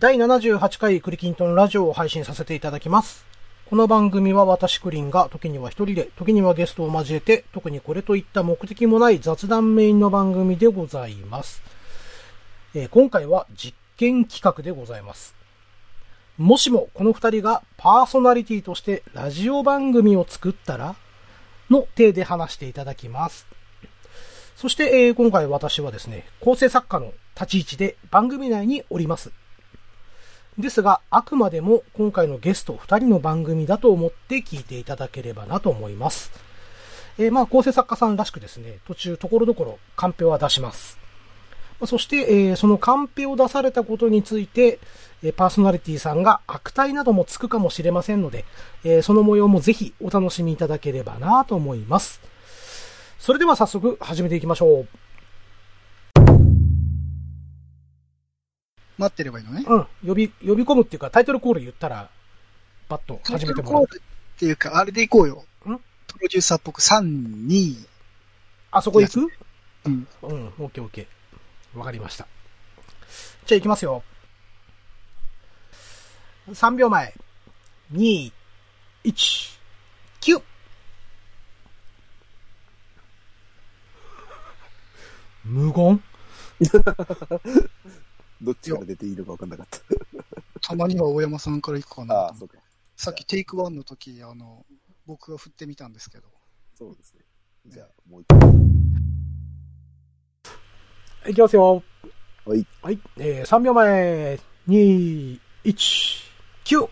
第78回クリキントンラジオを配信させていただきます。この番組は私クリンが時には一人で、時にはゲストを交えて、特にこれといった目的もない雑談メインの番組でございます。えー今回は実験企画でございます。もしもこの二人がパーソナリティとしてラジオ番組を作ったらの体で話していただきます。そして、えー今回私はですね、構成作家の立ち位置で番組内におります。ですが、あくまでも今回のゲスト2人の番組だと思って聞いていただければなと思います。えーまあ、構成作家さんらしくですね、途中ところどころカンペは出します。そして、えーそのカンペを出されたことについて、えーパーソナリティさんが悪態などもつくかもしれませんので、えーその模様もぜひお楽しみいただければなと思います。それでは早速始めていきましょう。待ってればいいのね。うん。呼び、呼び込むっていうかタイトルコール言ったら、バッと始めてもらう。っていうか、あれでいこうよ。ん？プロデューサーっぽく3、2、あそこ行く？うん。うん、オッケーオッケー。わかりました。じゃあ行きますよ。3秒前。2、1、9! 無言？どっちから出ていいのか分かんなかった。たまには大山さんから行くかなああ、そうか。さっきテイクワンの時、あの、僕が振ってみたんですけど。そうですね。じゃあ、もう一回。いきますよ。はい。はい。えー、3秒前。2、1、9! は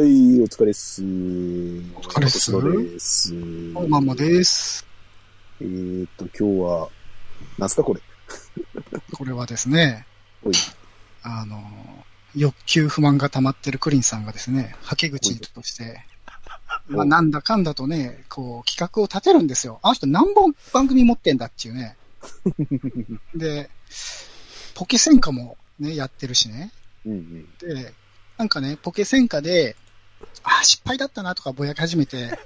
い、お疲れっす。お疲れっすです。ママです。えーっと、今日は、なんすかこれ。これはですね。あの、欲求不満が溜まってるクリンさんがですね、はけ口として、まあ、なんだかんだとね、こう、企画を立てるんですよ。あの人何本番組持ってんだっていうね。で、ポケ戦火もね、やってるしね。うんうん。で、なんかね、ポケ戦火で、あー失敗だったなとかぼやき始めて、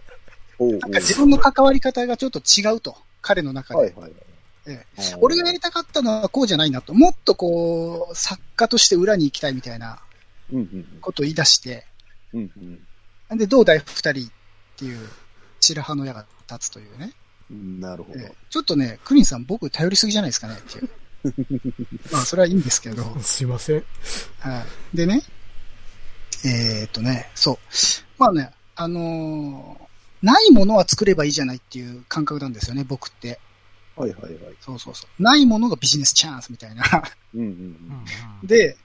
なんか自分の関わり方がちょっと違うと。彼の中で。はいはいはい。えあー俺がやりたかったのはこうじゃないなと。もっとこう、作家として裏に行きたいみたいなことを言い出して、うん。うんなんで、どうだい二人っていう、白羽の矢が立つというね。うん。なるほど。えちょっとね、クリンさん僕頼りすぎじゃないですかねっていう。まあ、それはいいんですけど。すいません。はい。でね、えーっとね、そう。まあね、あのーないものは作ればいいじゃないっていう感覚なんですよね、僕って。はいはいはい。そうそうそう。ないものがビジネスチャンスみたいな。うんうんで、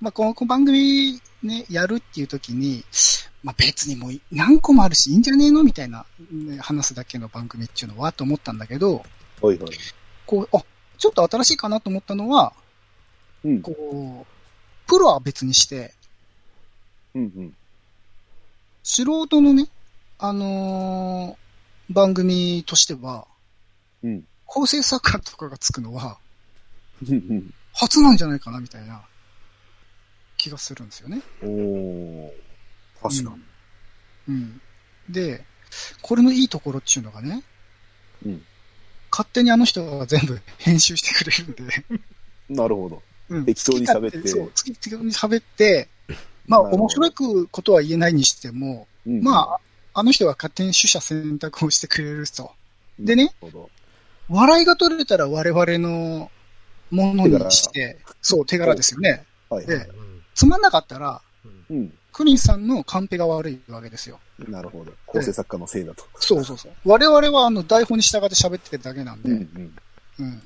まあ、このこの番組ね、やるっていう時に、まあ、別にもう何個もあるし、いいんじゃねえのみたいな、ね、話すだけの番組っていうのはと思ったんだけど、うん。はいはい。こう、あ、ちょっと新しいかなと思ったのは、うん。こう、プロは別にして、うんうん。素人のね、あのー番組としては、うん。構成作家とかがつくのは、うんうん。初なんじゃないかな、みたいな気がするんですよね。おー。確かうん。で、これのいいところっていうのがね、に。うん。勝手にあの人が全部編集してくれるんで、なるほど。うん適当に喋ってそう、適当に喋って、まあ面白くことは言えないにしても、うんまあ、あの人が勝手に取捨選択をしてくれると。でね、なるほど。笑いが取れたら我々のものにして、そう、手柄ですよね。はいはいで。つまんなかったら、うん。クリンさんのカンペが悪いわけですよ。なるほど。構成作家のせいだと。そうそうそう。我々はあの台本に従って喋ってるだけなんで、うんうん。うん。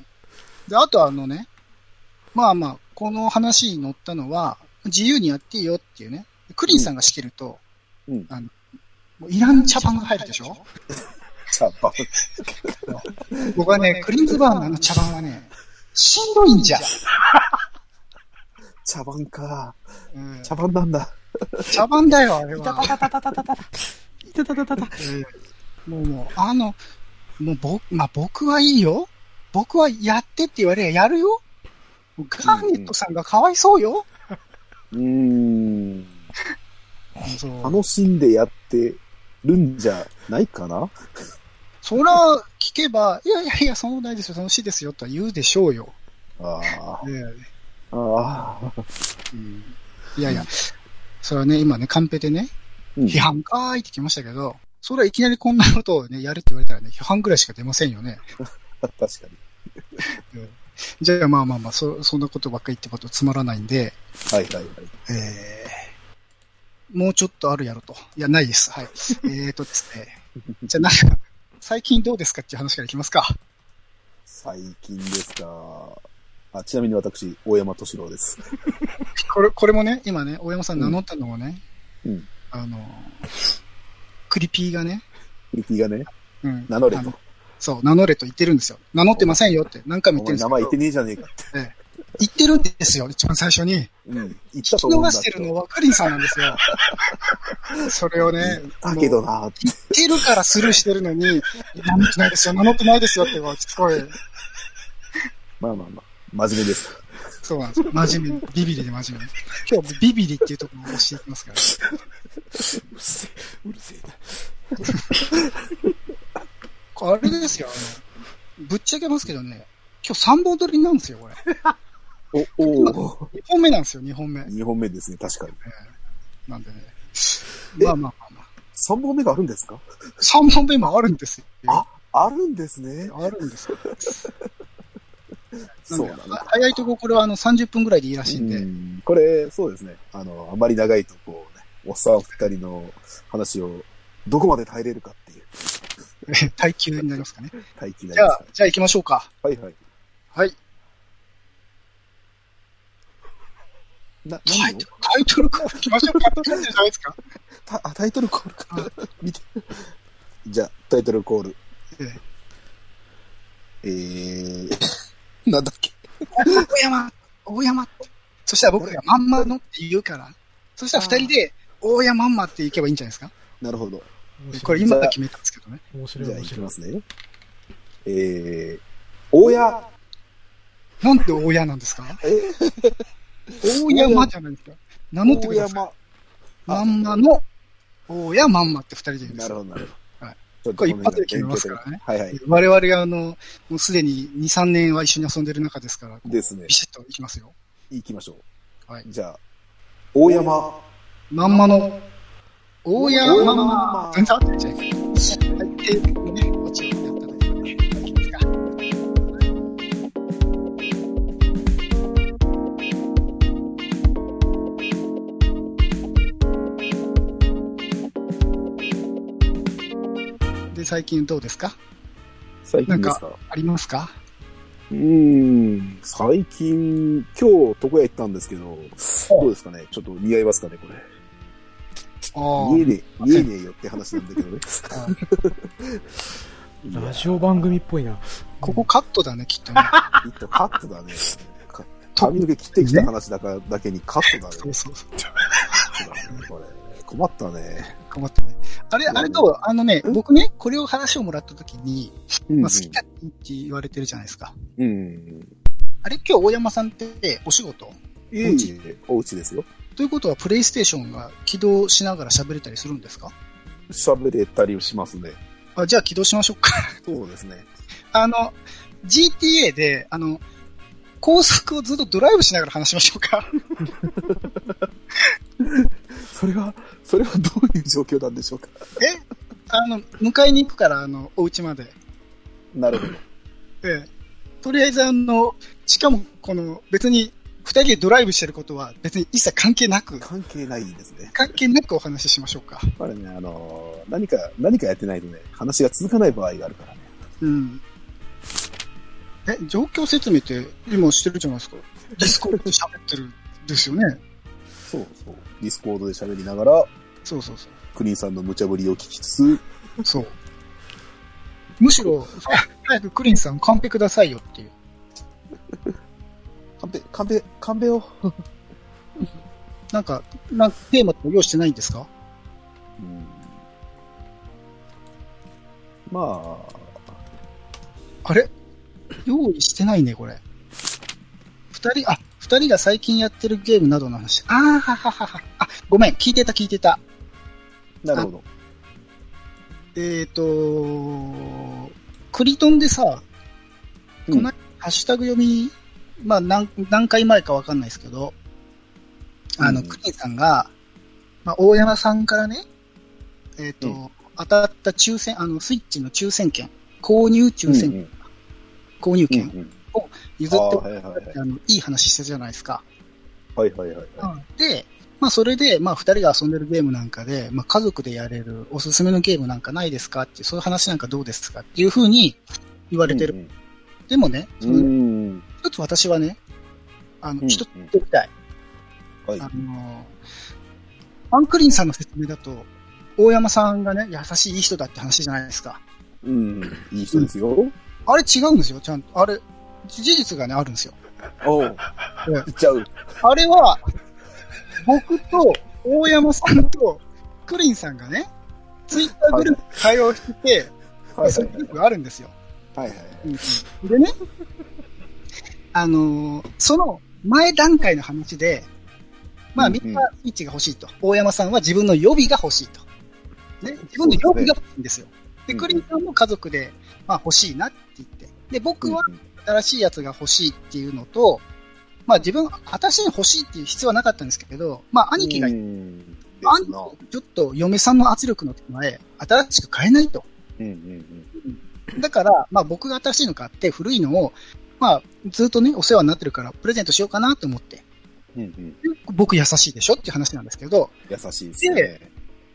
で、あとあのね、まあまあ、この話に乗ったのは、自由にやっていいよっていうね。クリンさんが仕切ると、うん。あの、もういらん茶番が入るでしょ？茶 番。僕はね、クリンズバーのあの茶番はね、しんどいんじゃ。茶番か。うん、茶番なんだ。茶番だよ、あれいたは。たたたたたたた。いたたたたた。もうもう、あの、もう僕、まあ僕はいいよ。僕はやってって言われりゃやるよ。ガーネットさんがかわいそうよ。うーん。楽しんでやってるんじゃないかなそら、聞けば、いやいやいや、そんないですよ、楽しいですよ、とは言うでしょうよ。ああ。ええああ。うん。いやいや、それはね、今ね、カンペでね、うん批判かーいってきましたけど、それはいきなりこんなことをね、やれって言われたらね、批判ぐらいしか出ませんよね。確かに。じゃあまあまあまあ、そ、そんなことばっかり言ってことつまらないんで、はいはいはい。えー、もうちょっとあるやろと。いや、ないです。はい。えーとですね。じゃあなんか、最近どうですかっていう話からいきますか。最近ですか。あ、ちなみに私、大山敏郎です。これ、これもね、今ね、大山さん名乗ったのもね、うん。あの、クリピーがね、クリティがね、うん。名乗れと。そう、名乗れと言ってるんですよ。名乗ってませんよって何回もお言ってるんですけど。前名前言ってねえじゃねえかって。言ってるんですよ、一番最初に。うん。言っ聞き逃してるのはクリンさんなんですよ。それをね、だけどな。言ってるからスルーしてるのに、名乗ってないですよ、名乗ってないですよって、しつこい。まあまあまあ。真面目ですかそうなんですよ。真面目に。ビビリで真面目に。今日はビビリっていうところを押していきますから。ら。うるせえ、うるせえな。あれですよ、あの、ぶっちゃけますけどね、今日3本撮りなんですよ、これ。お、おお。2本目なんですよ、2本目。2本目ですね、確かに。なんでね。えまあまあまあまあ。3本目があるんですか？3本目もあるんですよ。あ、あるんですね。あるんですよ。そうなんだ。早いとここれはあの30分ぐらいでいいらしいんで、うんこれ、そうですね。あの、あまり長いとこうね、おっさん二人の話をどこまで耐えれるかっていう 耐久になりますかね。待機になじゃありますか、じゃあ行きましょうか。はいはい。はい。な、タイトルタイトルコール行きましょうかって感じじゃないですか。たあ、タイトルコールか。見て。じゃあ、タイトルコール。ええー、なんだっけ？大山大山って。そしたら僕がまんまのって言うから、そしたら二人で、大山まんまって行けばいいんじゃないですか？なるほど。これ今決めたんですけどね。面白いじゃあ、いき面白い。ますね。えー、大家、なんで大山なんですか？え？大山じゃないですか。名乗ってください。大まんまの、大山まんまって二人で言うんですよ。なるほど、なるほど。はいこれ一発で決めますからねはいはい。我々があの、もうすでに2、3年は一緒に遊んでる中ですから、ですねビ。シッといきますよ。行きましょう。はいじゃあ、大山、まんまの、大山まんま。全然合ってるじゃないですか。はい、最近どうですか？最近ですか？ありますか？うーん、最近、今日、床屋行ったんですけど、どうですかね？ちょっと似合いますかね？これ。あ見えねえ、見えねえよって話なんだけどね。ラジオ番組っぽいな。ここカットだね、きっとね。きっとカットだね。か髪の毛切ってきた話だからだけにカットだね。そうそうそう。困ったね。困ったね。あれ、あれと、あのね、ん？僕ね、これを話をもらった時に、うんまあ、好きだって言われてるじゃないですか。うん。あれ、今日大山さんってお仕事？いえいえ、お家？ですよ。ということは、プレイステーションが起動しながら喋れたりするんですか？喋れたりしますね。あじゃあ起動しましょうか。そうですね。あの、GTA で、あの、高速をずっとドライブしながら話しましょうか。それは、それはどういう状況なんでしょうか？えあの、迎えに行くから、あの、お家まで。なるほど。ええ。とりあえず、あの、しかも、この、別に、二人でドライブしてることは、別に一切関係なく、関係ないですね。関係なくお話ししましょうか。これね、あのー何か、何かやってないとね、話が続かない場合があるからね。うん。え、状況説明って今してるじゃないですか。ディスコードで喋ってるですよね。そうそう。ディスコードで喋りながら、そうそうそクリーンさんの無茶ぶりを聞きつつ、う。そう。むしろ、あ早くクリンさんカンペくださいよっていう。カンペ、カンペ、カンペを。なんか、なんかテーマとか用意してないんですか？うんまあれ？用意してないね、これ。二人、あ、二人が最近やってるゲームなどの話。あーはははは。あ、ごめん、聞いてた聞いてた。あ、なるほど。えっ、ー、と、クリトンでさ、うんこの間ハッシュタグ読みまあ何、何回前かわかんないですけど、あの、うんクリンさんが、まあ、大山さんからね、えっ、と、うん当たった抽選、あの、スイッチの抽選券、購入抽選、うん購入券うんうん譲ってあいはいの、いい話したじゃないですか。はいはいはいはで、まあそれで、まあ二人が遊んでるゲームなんかで、まあ家族でやれるおすすめのゲームなんかないですかっていう、そういう話なんかどうですかっていうふうに言わい。れてる。うんでもね、そうん。うのん。一つ私はね、あの、うん一つ言っておきたい。はいあの、アンクリンさんの説明だと、大山さんがね、優しい人だって話じゃないですか。うん。いい人ですよ。あれ違うんですよ、ちゃんと。あれ、事実がね、あるんですよ。おう。行っちゃう。あれは、僕と大山さんとクリンさんがね、ツイッターグループで会話をしてて、はいそういうグループがあるんですよ。はいはい。でね、あのーその前段階の話で、まあうんうんみんなスイッチが欲しいと。大山さんは自分の予備が欲しいと。ね、自分の予備が欲しいんですよ。で、うんクリンさんも家族で、まあ欲しいなって言って。で、僕は新しいやつが欲しいっていうのと、まあ自分、私に欲しいっていう必要はなかったんですけど、まあ兄貴が、うん。です兄貴な。ちょっと嫁さんの圧力の手前、新しく買えないと。うんうんだから、まあ僕が新しいの買って古いのを、まあずっとね、お世話になってるからプレゼントしようかなと思って。うん。うん僕優しいでしょっていう話なんですけど、優しいですね。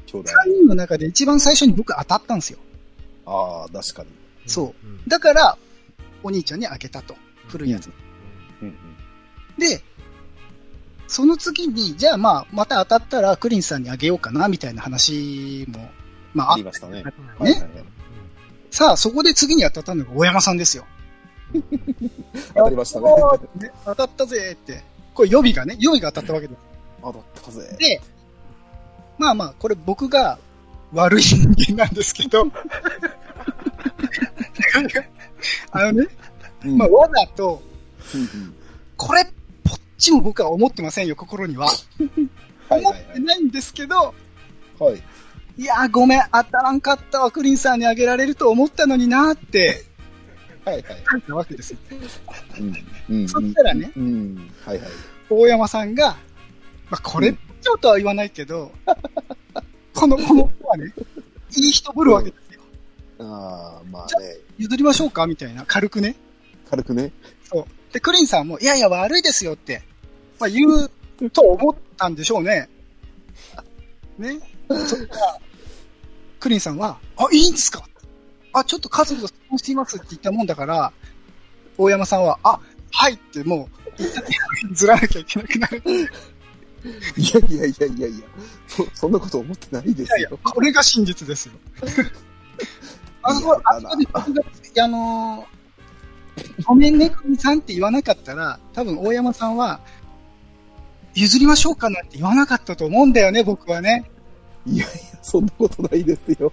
兄弟。3人の中で一番最初に僕当たったんですよ。ああ、確かに。そううん。だから、お兄ちゃんにあげたと。古いやつ。うんうん。で、その次に、じゃあまあ、また当たったらクリンさんにあげようかな、みたいな話も、まあ、あありましたね。うんはいはいはいさあ、そこで次に当たったのが大山さんですよ。当たりましたね。ね当たったぜって。これ予備がね、予備が当たったわけです。当たったぜ。で、まあまあ、これ僕が悪い人間なんですけど、あのね、うんまあ、わざと、これ、ぽっちも僕は思ってませんよ、心には。思ってないんですけど、はい。はい。いやーごめん、当たらんかったわ、クリンさんにあげられると思ったのになーってはいはい。書いたわけですよ。う。そしたらねうん。はいはい。大山さんが、まあ、これ、ちょっとは言わないけど、この、この子はね、いい人ぶるわけですよ。ああ、まあね。譲りましょうかみたいな、軽くね。軽くね。そう。で、クリンさんも、いやいや、悪いですよって、まあ、言うと思ったんでしょうね。ね。そしたら、クリンさんは、あ、いいんですか？あ、ちょっと家族と質問していますって言ったもんだから、大山さんは、あ、はいってもう、ずらなきゃいけなくなる。いいやいやいやいやいや。そ、そんなこと思ってないですやいやよ。、これが真実ですよ。あそこ、あそこで僕が、あのーごめんね、クリンさんって言わなかったら、多分大山さんは、譲りましょうかなんて言わなかったと思うんだよね、僕はね。いやいや、そんなことないですよ。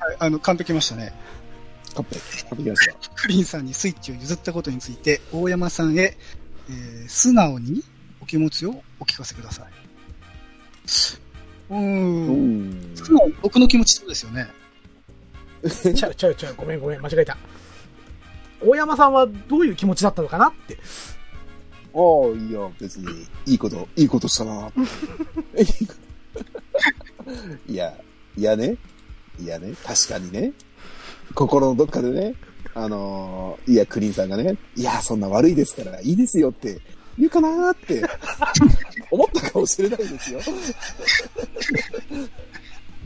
はい、あの、完璧ましたね。カップ、カップきました。クリンさんにスイッチを譲ったことについて、大山さんへ、えー素直にお気持ちをお聞かせください。うん僕の気持ちそうですよね。ちゃうちゃうちゃう、ごめんごめん、間違えた。大山さんはどういう気持ちだったのかなって。ああ、いや、別に、いいこと、いいことしたな。いや、いやね。いやね、確かにね。心のどっかでね、あのーいや、クリンさんがね、いや、そんな悪いですから、いいですよって言うかなーって、思ったかもしれないですよ。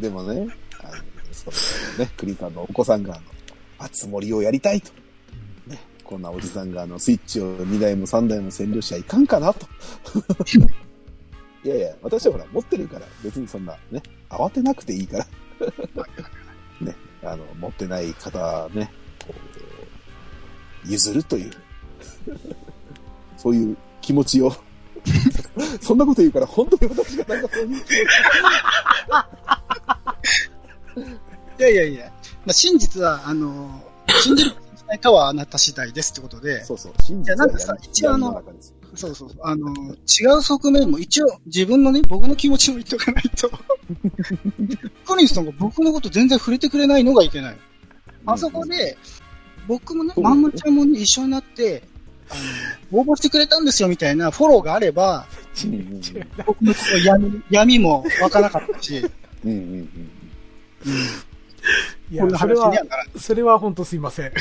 でもね、あの、そのね、クリンさんのお子さんが、あの、あつ森をやりたいと。ね、こんなおじさんが、あの、スイッチを2台も3台も占領しちゃいかんかなと。いやいや、私はほら、持ってるから、別にそんな、ね、慌てなくていいから。ね、あの、持ってない方ね、こう、譲るという、そういう気持ちを、そんなこと言うから、本当に私がなんかそういう気持ち。いやいやいや、まあ、真実は、あの、信じるか信じないかはあなた次第ですってことで、そうそう、真実いやなんかさ一応あのそうそうそう、あの、違う側面も一応自分のね、僕の気持ちも言っとかないと。クリンさんが僕のこと全然触れてくれないのがいけない。あそこで、僕もね、まんまちゃんもね、一緒になって、応募してくれたんですよみたいなフォローがあれば、僕の闇闇も湧かなかったし、うんうんうんうん、いこんなそれは。それは本当すいません。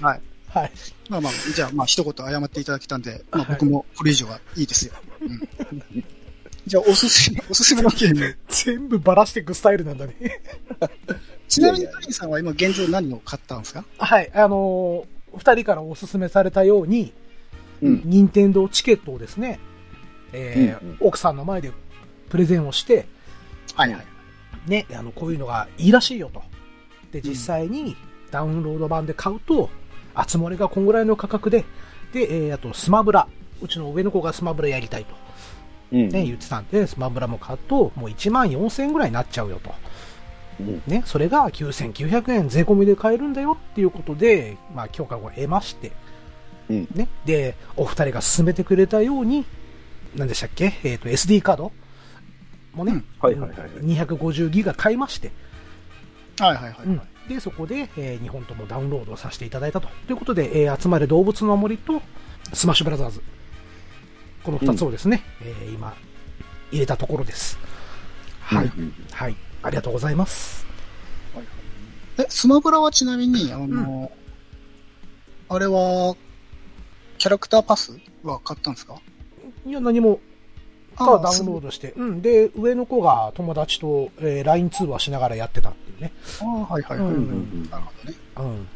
はい。はい。まあまあ、じゃあ、まあ、一言謝っていただけたんで、まあはい僕もこれ以上はいいですよ。うん、じゃあ、おすすめ、おすすめのゲーム。全部ばらしていくスタイルなんだね。ちなみに、カリンさんは今現状何を買ったんですかはい。あのー二人からおすすめされたように、うん任天堂チケットをですね、えーうんうん。奥さんの前でプレゼンをして、はいはい。ね、あの、こういうのがいいらしいよと。で、実際にダウンロード版で買うと、集まりがこんぐらいの価格で、で、えーあとスマブラ、うちの上の子がスマブラやりたいと、うん。ね、言ってたんで、スマブラも買うと、もう1万4000円ぐらいになっちゃうよと。うん。ね、それが9900円税込みで買えるんだよっていうことで、まあ、許可を得まして、うんね、で、お二人が勧めてくれたように、何でしたっけ？えっ、と、SD カードもね、うんはいはいはいはい250ギガ買いまして、はいはいはい。うんで、そこで、え2本ともダウンロードさせていただいたと。ということで、えー集まれ動物の森と、スマッシュブラザーズ。この二つをですね、えー今、入れたところです。はい。うんうんはい。ありがとうございます。え、スマブラはちなみに、あの、あれは、キャラクターパスは買ったんですか？いや、何も、たああだダウンロードして、うん。で、上の子が友達と、えー LINE 通話しながらやってたっていうね。ああ、はいはいはい。うんうんなるほどね。うん。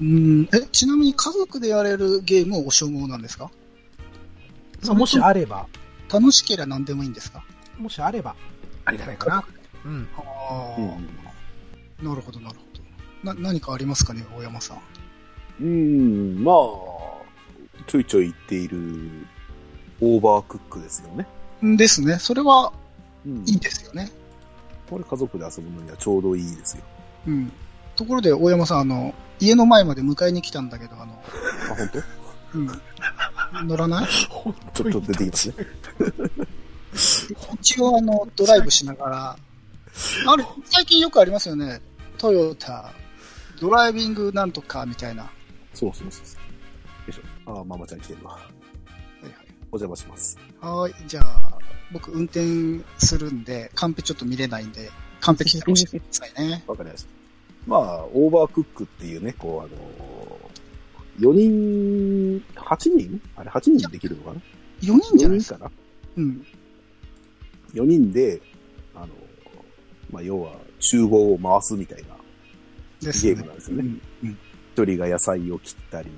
うん。え、ちなみに家族でやれるゲームをお所望なんですか？まあ、もしあれば、楽しければ何でもいいんですか？もしあれば、ありがたいかな。うん。ああ、うんなるほどなるほど。な、何かありますかね、大山さん。うん、まあ、ちょいちょい言っているオーバークックですよね。ですね。それはうんいいですよね。これ家族で遊ぶのにはちょうどいいですよ。うん。ところで、大山さん、あの、家の前まで迎えに来たんだけど、あの、あ、本当？うん。乗らない？本ちょっと出てきますね。一応、あの、ドライブしながら、あれ、最近よくありますよね。トヨタ、ドライビングなんとかみたいな。はそうそうそうそう。よいしょ。あ、ママちゃん来てるわ。いお邪魔します。はい。はい。じゃあ、僕運転するんで、カンペちょっと見れないんで、カンペ来てほしいくださいね。わかりました。まあ、オーバークックっていうね、こう、あの4人、8人？あれ、8人できるのかな？4人じゃない ?4 ですか？人かな？うん。?4 人で、あの、まあ、要は、集合を回すみたいな。ゲームなんですよね。うん。うん。一人が野菜を切ったり、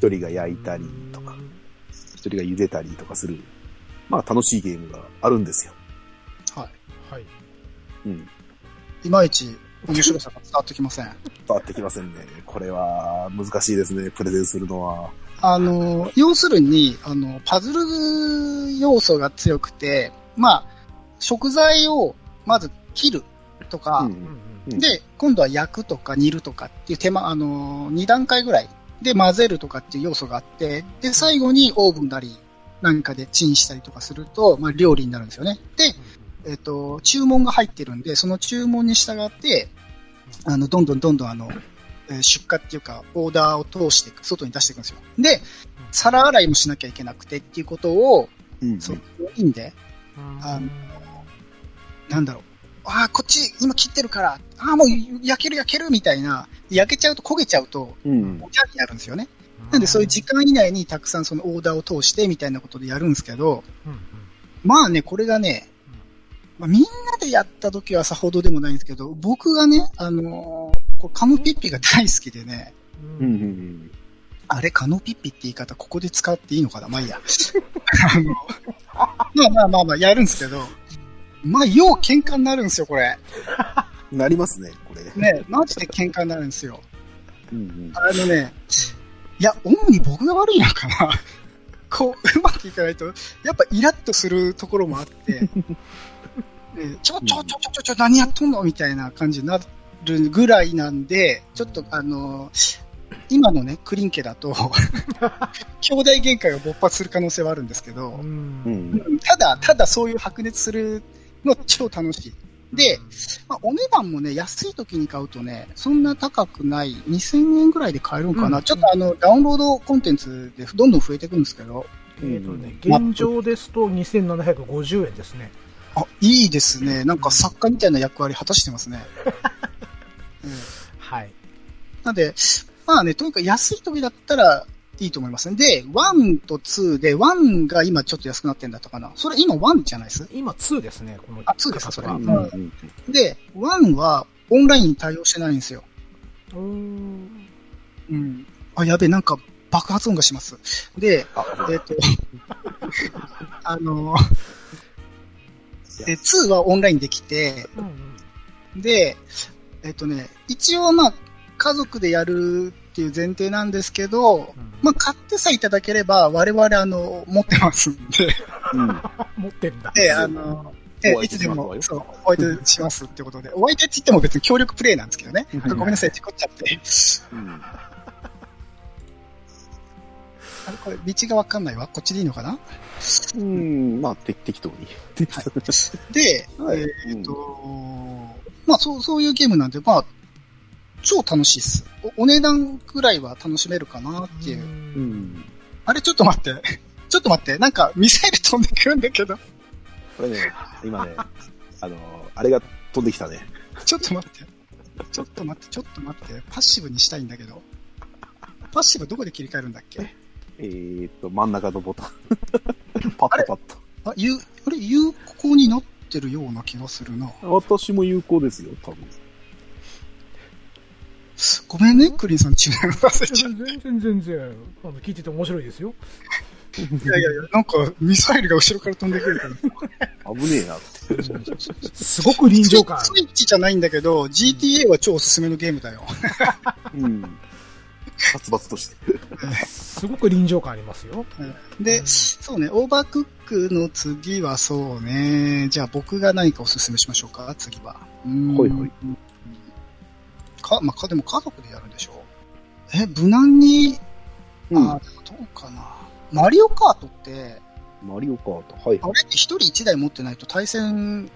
一人が焼いたりとか、一人が茹でたりとかする、まあ楽しいゲームがあるんですよ。はい。はい。うん。いまいち面白さが伝わってきません。伝わってきませんね。これは難しいですね、プレゼンするのは。あの、要するに、あの、パズル要素が強くて、まあ、食材をまず切るとか、うんうんうんで、今度は焼くとか煮るとかっていう手間、あの、2段階ぐらいで混ぜるとかっていう要素があって、で、最後にオーブンなりなんかでチンしたりとかすると、まあ、料理になるんですよね。で、えっ、と、注文が入ってるんで、その注文に従って、あの、どんどんどんどんあの、えー出荷っていうか、オーダーを通していく、外に出していくんですよ。で、皿洗いもしなきゃいけなくてっていうことを、うんそう、いいんで、あのなんだろう。ああ、こっち今切ってるから、ああ、もう焼ける焼けるみたいな、焼けちゃうと焦げちゃうと、うん。おじゃになるんですよね。なんでそういう時間以内にたくさんそのオーダーを通してみたいなことでやるんですけど、うんうんまあね、これがね、まあ、みんなでやった時はさほどでもないんですけど、僕がね、あのーこうカノピッピが大好きでね、うん。うん。あれ、カノピッピって言い方、ここで使っていいのかな？まあいいや。あの、まあまあまあまあ、やるんですけど、まあ、よう喧嘩になるんですよ、これ。なりますね、これ。ね、マジで喧嘩になるんですよ。うんうん。あのね、いや、主に僕が悪いのかな。こう、うまくいかないと、やっぱイラッとするところもあって、ねちょ、ちょ、ちょ、ちょ、ちょ、ちょ、何やっとんの？みたいな感じになるぐらいなんで、ちょっとあの、今のね、クリン家だと、兄弟喧嘩が勃発する可能性はあるんですけど。ただ、ただそういう白熱するの超楽しい。で、まあ、お値段もね、安い時に買うとね、そんな高くない、2000円ぐらいで買えるのかな。うんちょっとあの、ダウンロードコンテンツでどんどん増えていくんですけど、えーとね、現状ですと2750円ですね。あ、いいですね。なんか作家みたいな役割果たしてますね。うんはい。なんで、まあね、とにかく安い時だったらいいと思いますね。で、1と2で、1が今ちょっと安くなってんだったかな。それ今1じゃないです？今2ですね、このあ2ですか？それうんうんで、1はオンラインに対応してないんですよ。うーんうん。あ、やべえ、なんか爆発音がします。で、あ、えっ、と、あの、で、2はオンラインできて、うんうんで、えっ、とね、一応まあ、家族でやるっていう前提なんですけど、うんまあ、買ってさえいただければ、我々あの、持ってますんで、うん。持ってんだ。で、あの、えいつでも、そう、お相手しますってことで、お相手って言っても別に協力プレイなんですけどね。うんごめんなさい、事故っちゃって。うんあれ、これ、道がわかんないわ。こっちでいいのかな？うん、まあ、て適当に。で、はいえっ、と、まあ、そう、そういうゲームなんで、まあ、超楽しいっす。おお値段くらいは楽しめるかなっていう。うん。あれ、ちょっと待って。ちょっと待って。なんか、ミサイル飛んでくるんだけど。これね、今ね、あの、あれが飛んできたね。ちょっと待って。ちょっと待って、ちょっと待って。パッシブにしたいんだけど。パッシブどこで切り替えるんだっけ？えーっと、真ん中のボタン。パッとパッと。あ、有、あれ、有効になってるような気がするな。私も有効ですよ、多分。ごめんね、クリンさん、違い忘れちゃう。全然全然、あの聞いてて面白いですよ。いやいやいや、なんか、ミサイルが後ろから飛んでくるから。危ねえなって。すごく臨場感。スイッチじゃないんだけど、GTA は超おすすめのゲームだよ。うん。殺伐として。すごく臨場感ありますよ。で、そうね、オーバークックの次はそうね、じゃあ僕が何かおすすめしましょうか、次は。うーんほいほい。か、まあ、か、でも家族でやるんでしょ？え、無難に、うん。あ、どうかな。マリオカートって、マリオカート。はいあ。れって一人一台持ってないと対戦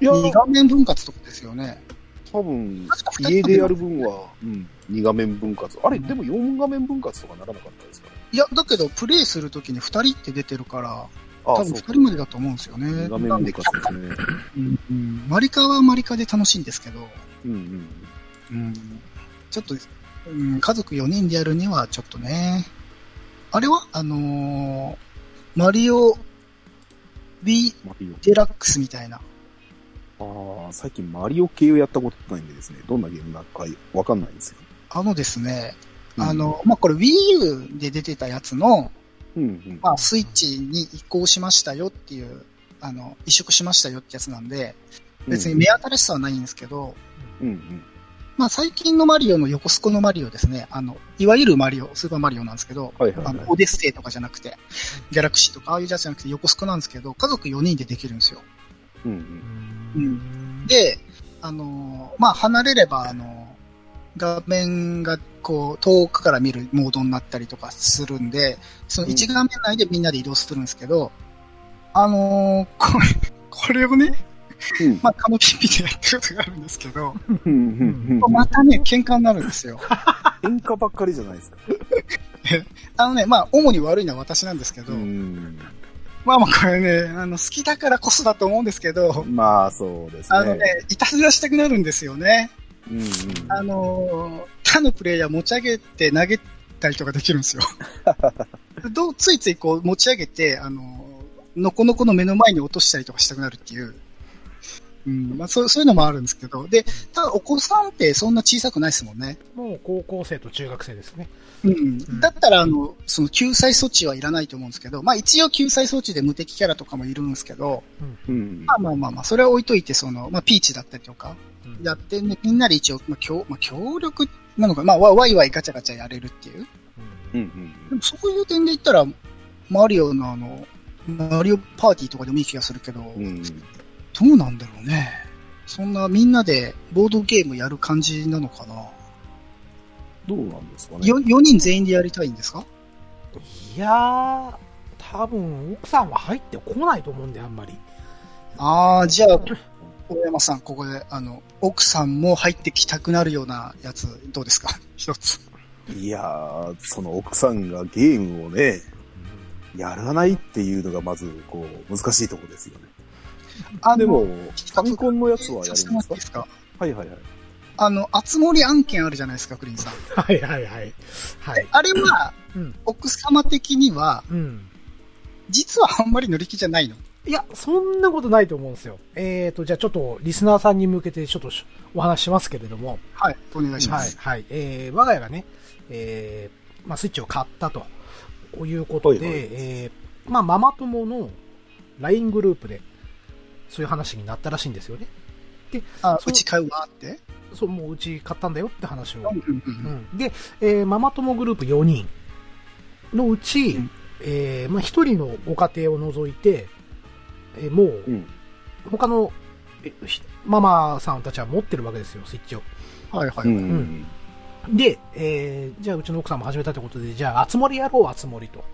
いや、二画面分割とかですよね。多分家でやる分は、うん、2画面分割。あれ、でも4画面分割とかならなかったですか？ね。いや、だけど、プレイするときに二人って出てるから、あ多分二そうか。人までだと思うんですよね。2画面分割ですね。うんうん、マリカはマリカで楽しいんですけど、うんうん。うん、ちょっと、うん、家族4人でやるにはちょっとね。あれはあのーマリオ B。デラックスみたいな。ああ、最近マリオ系をやったことないんでですね、どんなゲームなのかわかんないんですよ。あのですね、うんあ、の、まあ、これ Wii U で出てたやつの、うんうん。まあ、スイッチに移行しましたよっていう、あの、移植しましたよってやつなんで、別に目新しさはないんですけど、うんうん。まあ、最近のマリオの横須賀のマリオですね、あの、いわゆるマリオ、スーパーマリオなんですけど、はいはいはいあの、オデッセイとかじゃなくて、ギャラクシーとか、ああいうじゃなくて横須賀なんですけど、家族4人でできるんですよ。うんうん。うんで、あのーまあ、離れれば、あのー画面がこう、遠くから見るモードになったりとかするんで、その1画面内でみんなで移動するんですけど、あのーこれ、これをね、うんまあ、カノピピでやったことがあるんですけど。またね、喧嘩になるんですよ。喧嘩ばっかりじゃないですか。あのね、まあ、主に悪いのは私なんですけど、うん。まあまあこれね、あの、好きだからこそだと思うんですけど、まあ、そうですね。あのね、いたずらしたくなるんですよね。うんうん。あのー他のプレイヤー持ち上げて投げたりとかできるんですよ。どうついついこう持ち上げて、あのーのこのこの目の前に落としたりとかしたくなるっていう。うん、まあそうそういうのもあるんですけど。で、ただお子さんってそんな小さくないですもんね。もう高校生と中学生ですね。うん。だったら、あの、その救済措置はいらないと思うんですけど、まあ一応救済措置で無敵キャラとかもいるんですけど、うん。まあまあまあまあ、それは置いといて、その、まあピーチだったりとか、うんやってね、みんなで一応、まあ、協、まあ、協力なのか、まあ、わワイワイガチャガチャやれるっていう。うんうんでもそういう点で言ったら、マリオのあの、マリオパーティーとかでもいい気がするけど、うん。どうなんだろうね。そんなみんなでボードゲームやる感じなのかな。どうなんですかね。よ、4人全員でやりたいんですか？いやー、多分奥さんは入ってこないと思うんで、あんまり。ああ、じゃあ、大山さん、ここで、あの、奥さんも入ってきたくなるようなやつ、どうですか？一つ。いやー、その奥さんがゲームをね、やらないっていうのがまず、こう、難しいところですよね。あでも、ファミコンのやつはやるんですか？はいはいはい。あの、あつ森案件あるじゃないですか、クリーンさん。はいはいはい。はい。あれは、うん。奥様的には、うん。実はあんまり乗り気じゃないの？いや、そんなことないと思うんですよ。えーと、じゃあちょっとリスナーさんに向けてちょっとお話ししますけれども。はい、お願いしまはい、す。はい。えー、我が家がね、えー、まあスイッチを買ったということで、はいはいえー、まあママ友の LINE グループで、そういう話になったらしいんですよね。そうあうち買うわって？そう、もううち買ったんだよって話を。うんで、えーママ友グループ4人のうち、うんえーまあ、1人のご家庭を除いて、えーもううん。他のママさんたちは持ってるわけですよ、スイッチを。はいはい。うん。で、えーじゃあうちの奥さんも始めたってことで、じゃあ、あつ森やろう、あつ森と。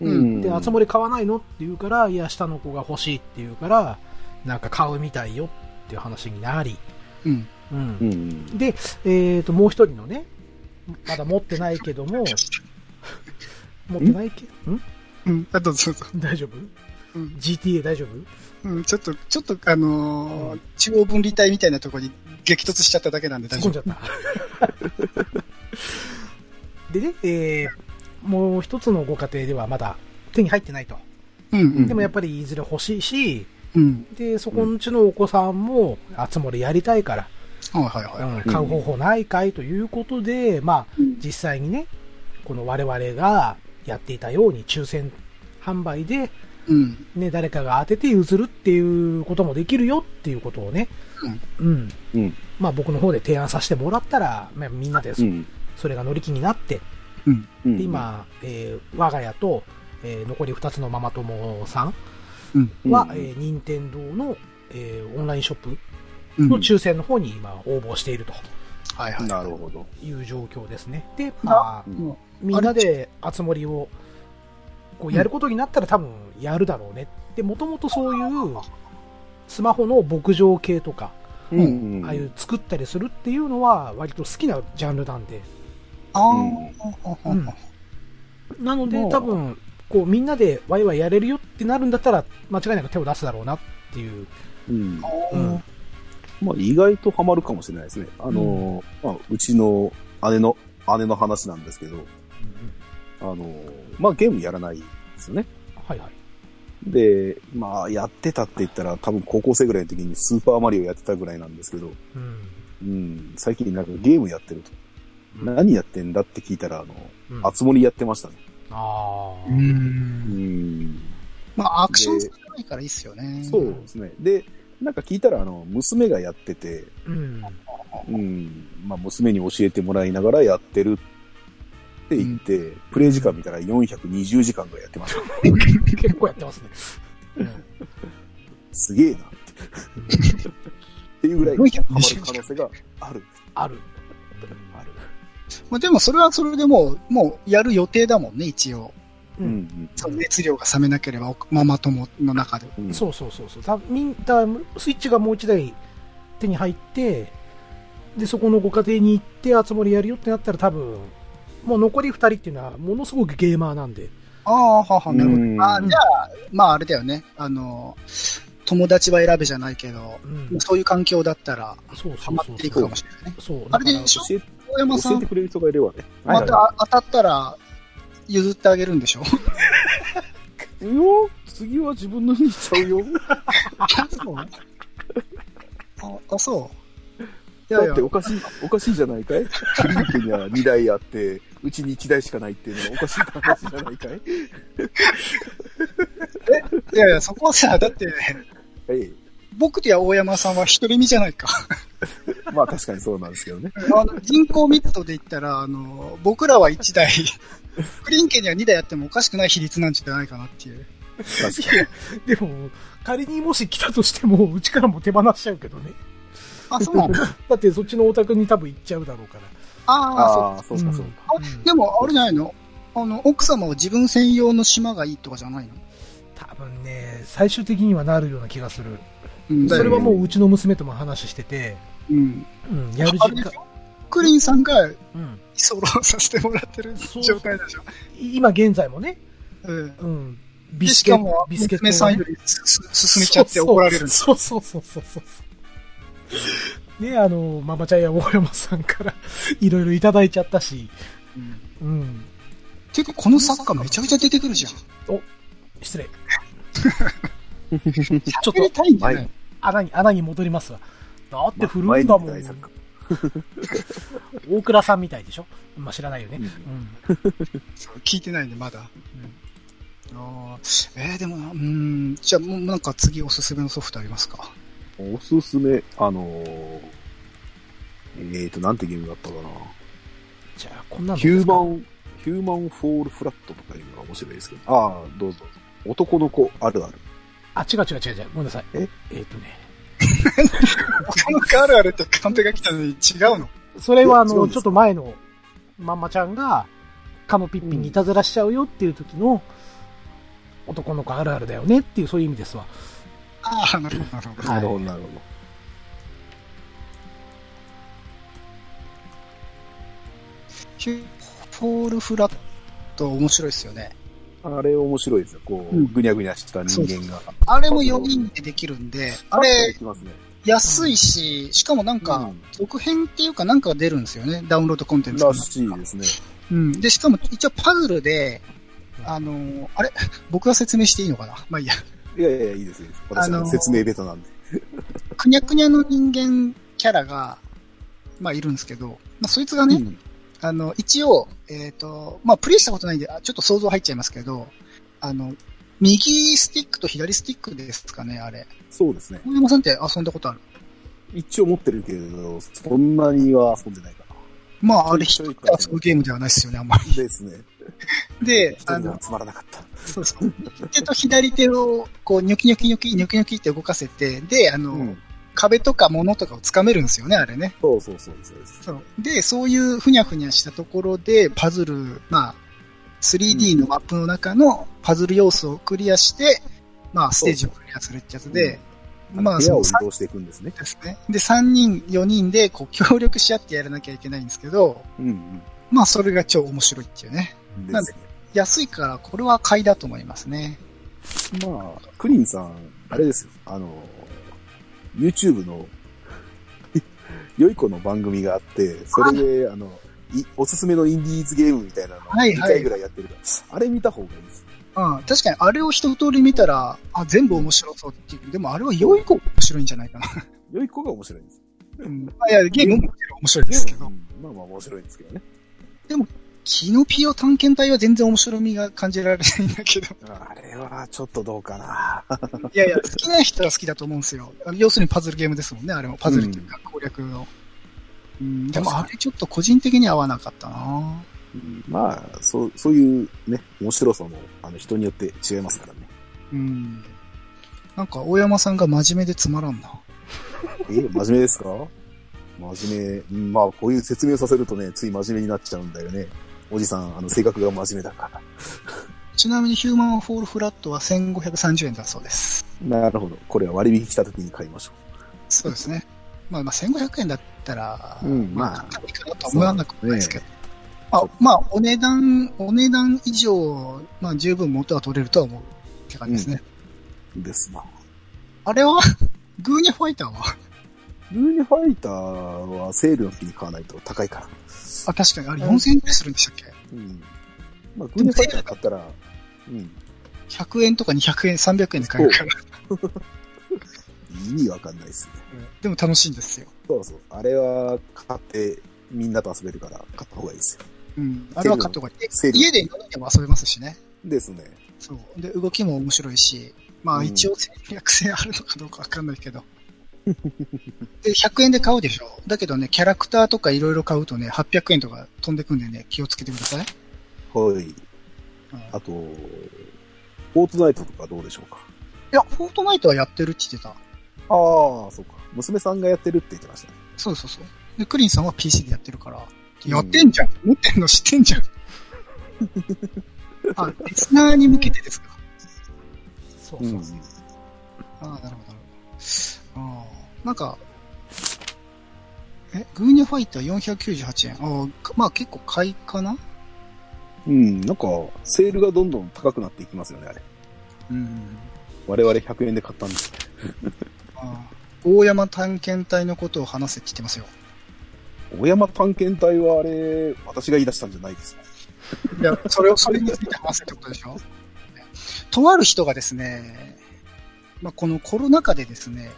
うんで、あつ森買わないの？って言うから、いや、下の子が欲しいって言うから、なんか買うみたいよっていう話になり、うん。うんうん。で、えっ、と、もう一人のね、まだ持ってないけども、持ってないけん？うん？あ、どうぞどうぞ。大丈夫？うん。?GTA 大丈夫？うん、ちょっと、ちょっと、あのー中央分離帯みたいなところに激突しちゃっただけなんで大丈突っ込んじゃ夫。った。でね、えーもう一つのご家庭ではまだ手に入ってないと。うんうん。でもやっぱりいずれ欲しいし、うん。で、そこんちのお子さんも、あつ森やりたいから、はいはいはい。うん買う方法ないかいということで、まあ、うん実際にね、この我々がやっていたように抽選販売で、うん。ね、誰かが当てて譲るっていうこともできるよっていうことをね、うん。うん。まあ僕の方で提案させてもらったら、まあ、みんなでそ,、うん。れが乗り気になって、うん。うんで、今、えー我が家と、えー残り2つのママ友さんうん。は、うんえー任天堂の、えーオンラインショップうん。の抽選の方に今応募しているとはいはい。なるほど。いう状況ですね。で、まあ、うんみんなであつ森をこうやることになったら多分やるだろうね。で、もともとそういうスマホの牧場系とか、うんああいう作ったりするっていうのは割と好きなジャンルなんで。ああ、うんなので多分、こうみんなでワイワイやれるよってなるんだったら間違いなく手を出すだろうなっていう。うん。うんまあ、意外とハマるかもしれないですね。あのー、まあ、うちの姉の、姉の話なんですけど、あのー、まあ、ゲームやらないですよね。はいはい。で、まあ、やってたって言ったら、多分高校生ぐらいの時にスーパーマリオやってたぐらいなんですけど、うん。うん、最近なんかゲームやってると。何やってんだって聞いたら、あの、うんあつ森やってましたね。ああ。う。うんん。まあ、アクション性がないからいいっすよね。そうですね。で、なんか聞いたら、あの、娘がやってて、うん。うん、まあ、娘に教えてもらいながらやってるって言って、プレイ時間見たら420時間ぐらいやってました。結構やってますね。うんすげえなって。っていうぐらいハマる可能性がある。ある。まあ、でもそれはそれでもう、もうやる予定だもんね、一応。う。うんん。その熱量が冷めなければ、ママ友の中で。うん。そうそうそうそう。だみんだスイッチがもう一台手に入って、で、そこのご家庭に行って、あつ森やるよってなったら多分、もう残り二人っていうのはものすごくゲーマーなんで。ああ、はは、なるほど。うんあじゃあ、まああれだよね。あの、友達は選べじゃないけど、うん。そういう環境だったら、そうハマっていくかもしれないね。そう。あれでしょ？大山さん。教えて、くれる人がいればね。また当たったら、譲ってあげるんでしょ？いいよ、次は自分のにしちゃうよ。そう。あ、あ、そう。だって、おかしい、おかしいじゃないかい？クリンクには2台あって、うちに1台しかないっていうのはおかしい話じゃないかい？いやいや、そこはさ、だって、え僕とや大山さんは一人身じゃないか。え。まあ確かにそうなんですけどね。あの人口密度で言ったら、あの、僕らは1台、クリンケには2台あってもおかしくない比率なんじゃないかなっていう。でも、仮にもし来たとしても、うちからも手放しちゃうけどね。あ、そうなんだ。だってそっちのお宅に多分行っちゃうだろうから。ああ、そうああ、そうかそうか。うんでも、あれじゃないの？あの、奥様は自分専用の島がいいとかじゃないの？多分ね、最終的にはなるような気がする。うんそれはもううちの娘とも話してて、うん。うん、やる時間クリンさんがうん。居候させてもらってる状態でしょ？今現在もね、うん。うん。でビスケットしかも、ビスケット娘さんより進めちゃって怒られるそうそうそうそうそう。ね、あの、ママちゃんや大山さんからいろいろいただいちゃったし、うんうん。ていうか、この作家めちゃくちゃ出てくるじゃん。失礼。ちょっとっとたい穴に、穴に戻りますわ。だって古いんだもん。大倉さんみたいでしょ？まあ知らないよね。ううんう聞いてないんで、まだ。あーえー、でもな、うーん、じゃあもうなんか次おすすめのソフトありますか？おすすめ、あのー、えーと、なんてゲームだったかな。じゃあ、こんなの。ヒューマン、ヒューマンフォールフラットとかいうのが面白いですけど。ああ、どうぞ。男の子あるある。あ、違う違う違う違う。ごめんなさい。え？えっ、とね。他のカールあるってカンペが来たのに違うの？それはあの、ちょっと前の、まんまちゃんが、カモピッピンにいたずらしちゃうよっていう時の、男の子あるあるだよねっていう、そういう意味ですわ。ああ、なるほど、なるほど。はいなるほど、なるほヒューフォールフラット面白いですよね。ど。あれ面白いですよ。こう、うんぐにゃぐにゃした人間が。あれも4人でできるんで、あでれ。安いし、しかもなんかうん、続編っていうかなんかが出るんですよね。ダウンロードコンテンツがらしいですね。うん。で、しかも一応パズルで、あのーあれ？僕が説明していいのかな？まあいいや。いやいやいや、いいです、いいです。私あの説明ベタなんで。くにゃくにゃの人間キャラが、まあいるんですけど、まあそいつがね、うんあの、一応、えっ、と、まあプレイしたことないんで、あちょっと想像入っちゃいますけど、あの、右スティックと左スティックですかね、あれ。そうですね。小山さんって遊んだことある？一応持ってるけど、そんなには遊んでないかまああれ、一人で遊ぶゲームではないですよね、あんまな。ですね。り。で、あのつまらなかった。そうそう。右手と左手を、こう、ニョキニョキニョキ、ニョキニョキって動かせて、で、あの、うん。壁とか物とかを掴めるんですよね、あれね。そうそうそうそうです。そう。で、そういうふにゃふにゃしたところで、パズル、まあ、3D のマップの中のパズル要素をクリアして、まあ、ステージをクリアするってやつで、まあ、部その3屋を移動していくんですね。ですね。で、3人、4人で、こう、協力し合ってやらなきゃいけないんですけど、うんまあ、それが超面白いっていうね。うん。なんで安いから、これは買いだと思いますね。まあ、クリンさん、あれですよ。あの、YouTube の、良い子の番組があって、それで、あの、いおすすめのインディーズゲームみたいなのを2はいはい回ぐらいやってるから、あれ見た方がいいです。うん。確かに、あれを一通り見たら、あ、全部面白そうっていう。でも、あれは良い子が面白いんじゃないかな。良い子が面白いんです。うん。あいや、ゲームも面白いですけどう。んまあまあ面白いんですけどね。キノピオ探検隊は全然面白みが感じられないんだけど。あれはちょっとどうかな。いやいや、好きな人は好きだと思うんですよ。要するにパズルゲームですもんね、あれも。パズルっていうか攻略の。うん、でもあれちょっと個人的に合わなかったなうんまあ、そう、そういうね、面白さも、あの、人によって違いますからね。うん。なんか、大山さんが真面目でつまらんな。え、真面目ですか？真面目。うんまあ、こういう説明させるとね、つい真面目になっちゃうんだよね。おじさん、あの、性格が真面目だかちなみにヒューマンフォールフラットは1530円だそうです。ら。なるほど。これは割引来た時に買いましょそうですね。まあまあ1500円だったら、うんまあいいかなとは思わなくもないですけど。ねまあ、まあ、お値段、お値段以上、まあ十分元は取れるとは思うって感じですね。う。ですな。あれは？グーニャファイターは？ユーニファイターはセールの時に買わないと高いから。あ、確かに、あれ4000円くらいするんでしたっけ？うん。まあ、グーニファイター買ったら、うん。100円とか200円、300円で買えるから。意味わかんないですね。でも楽しいんですよ。そうそう。あれは買ってみんなと遊べるから買った方がいいですよ。うん。あれは買った方がいい。家で4人でも遊べますしね。ですね。そう。で、動きも面白いし、まあうん一応戦略性あるのかどうかわかんないけど。で、100円で買うでしょだけどね、キャラクターとかいろいろ買うとね、800円とか飛んでくんでね、気をつけてください。はい。うんあと、フォートナイトとかどうでしょうか？いや、フォートナイトはやってるって言ってた。ああ、そうか。娘さんがやってるって言ってましたね。そうそうそう。で、クリンさんは PC でやってるから。やってんじゃん。持ってんの知ってんじゃん。あ、リスナーに向けてですか。そうそうそう。ん。ああ、なるほど、なるほど。あーなんか、え、グーニャファイター498円。ああ、かまあ結構買いかな？うん、なんか、セールがどんどん高くなっていきますよね、あれ。うん。我々100円で買ったんです。あー大山探検隊のことを話せって言ってますよ。大山探検隊はあれ、私が言い出したんじゃないですか。いや、それを、それについて話せってことでしょ？とある人がですね、まあ、このコロナ禍でですね、